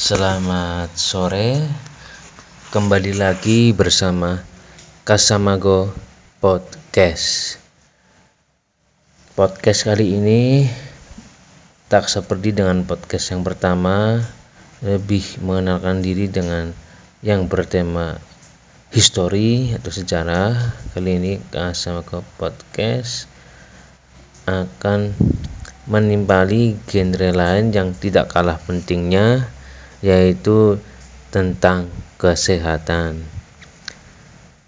Selamat sore, kembali lagi bersama Kasamago Podcast. Podcast kali ini tak seperti dengan podcast yang pertama, lebih mengenalkan diri dengan yang bertema histori atau sejarah. Kali ini Kasamago Podcast akan menimpali genre lain yang tidak kalah pentingnya yaitu tentang kesehatan.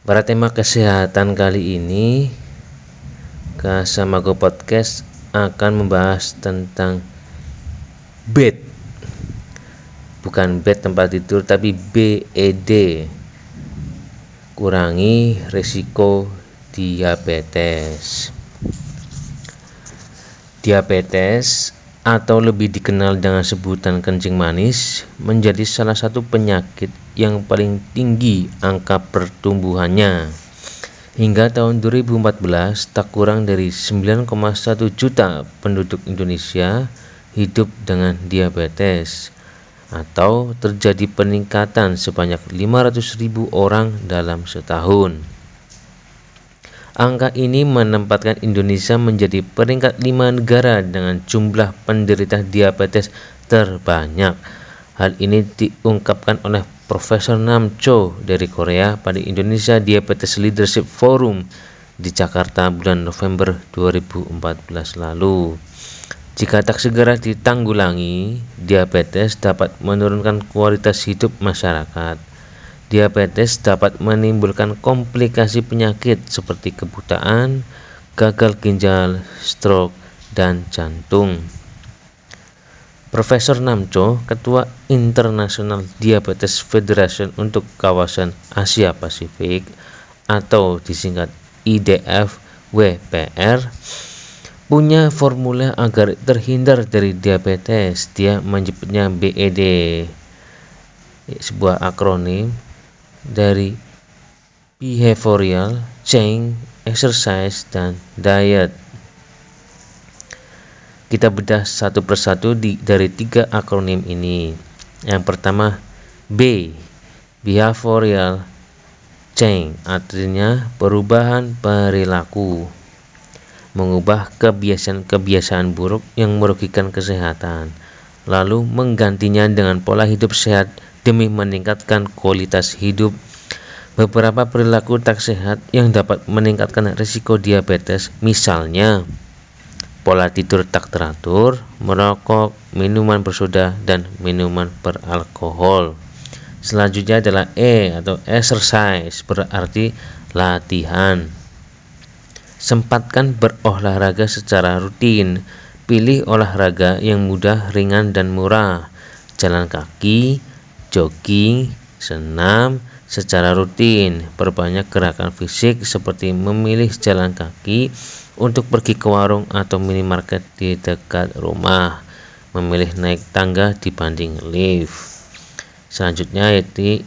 Pada tema kesehatan kali ini, Kasamago Podcast akan membahas tentang bed. Bukan bed tempat tidur, tapi BED. Kurangi risiko diabetes. Diabetes atau lebih dikenal dengan sebutan kencing manis menjadi salah satu penyakit yang paling tinggi angka pertumbuhannya. Hingga tahun 2014, tak kurang dari 9,1 juta penduduk Indonesia hidup dengan diabetes atau terjadi peningkatan sebanyak 500.000 orang dalam setahun. Angka ini menempatkan Indonesia menjadi peringkat lima negara dengan jumlah penderita diabetes terbanyak. Hal ini diungkapkan oleh Profesor Nam Cho dari Korea pada Indonesia Diabetes Leadership Forum di Jakarta bulan November 2014 lalu. Jika tak segera ditanggulangi, diabetes dapat menurunkan kualitas hidup masyarakat Diabetes dapat menimbulkan komplikasi penyakit seperti kebutaan, gagal ginjal, stroke, dan jantung. Profesor Namco, Ketua International Diabetes Federation untuk kawasan Asia Pasifik atau disingkat IDF WPR, punya formula agar terhindar dari diabetes. Dia menyebutnya BED, sebuah akronim dari behavioral change, exercise, dan diet. Kita bedah satu persatu di, dari tiga akronim ini. Yang pertama, B, behavioral change, artinya perubahan perilaku. Mengubah kebiasaan-kebiasaan buruk yang merugikan kesehatan, lalu menggantinya dengan pola hidup sehat demi meningkatkan kualitas hidup. Beberapa perilaku tak sehat yang dapat meningkatkan risiko diabetes, misalnya pola tidur tak teratur, merokok, minuman bersoda, dan minuman beralkohol. Selanjutnya adalah E atau exercise, berarti latihan. Sempatkan berolahraga secara rutin. Pilih olahraga yang mudah, ringan, dan murah. Jalan kaki, jogging, senam secara rutin, perbanyak gerakan fisik seperti memilih jalan kaki untuk pergi ke warung atau minimarket di dekat rumah, memilih naik tangga dibanding lift. Selanjutnya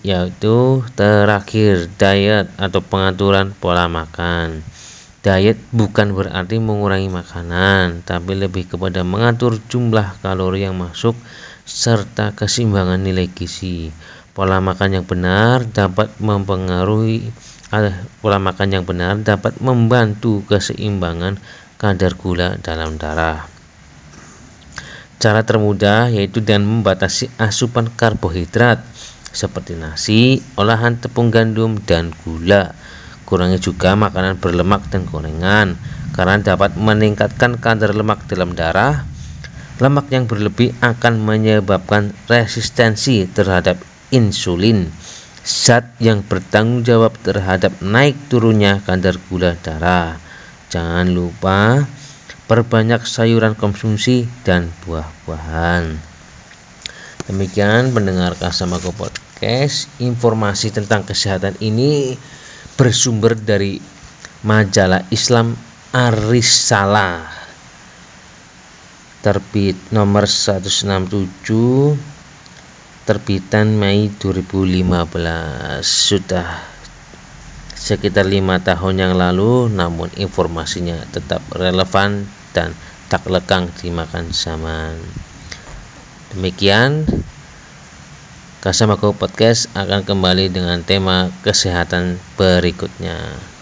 yaitu, terakhir diet atau pengaturan pola makan. Diet bukan berarti mengurangi makanan, tapi lebih kepada mengatur jumlah kalori yang masuk serta keseimbangan nilai gizi. Pola makan yang benar dapat mempengaruhi eh, pola makan yang benar dapat membantu keseimbangan kadar gula dalam darah. Cara termudah yaitu dengan membatasi asupan karbohidrat seperti nasi, olahan tepung gandum, dan gula. Kurangi juga makanan berlemak dan gorengan karena dapat meningkatkan kadar lemak dalam darah Lemak yang berlebih akan menyebabkan resistensi terhadap insulin, zat yang bertanggung jawab terhadap naik turunnya kadar gula darah. Jangan lupa perbanyak sayuran konsumsi dan buah-buahan. Demikian pendengar Kasamago Podcast, informasi tentang kesehatan ini bersumber dari majalah Islam Arisalah terbit nomor 167 terbitan Mei 2015 sudah sekitar lima tahun yang lalu namun informasinya tetap relevan dan tak lekang dimakan zaman. Demikian Kasamako Podcast akan kembali dengan tema kesehatan berikutnya.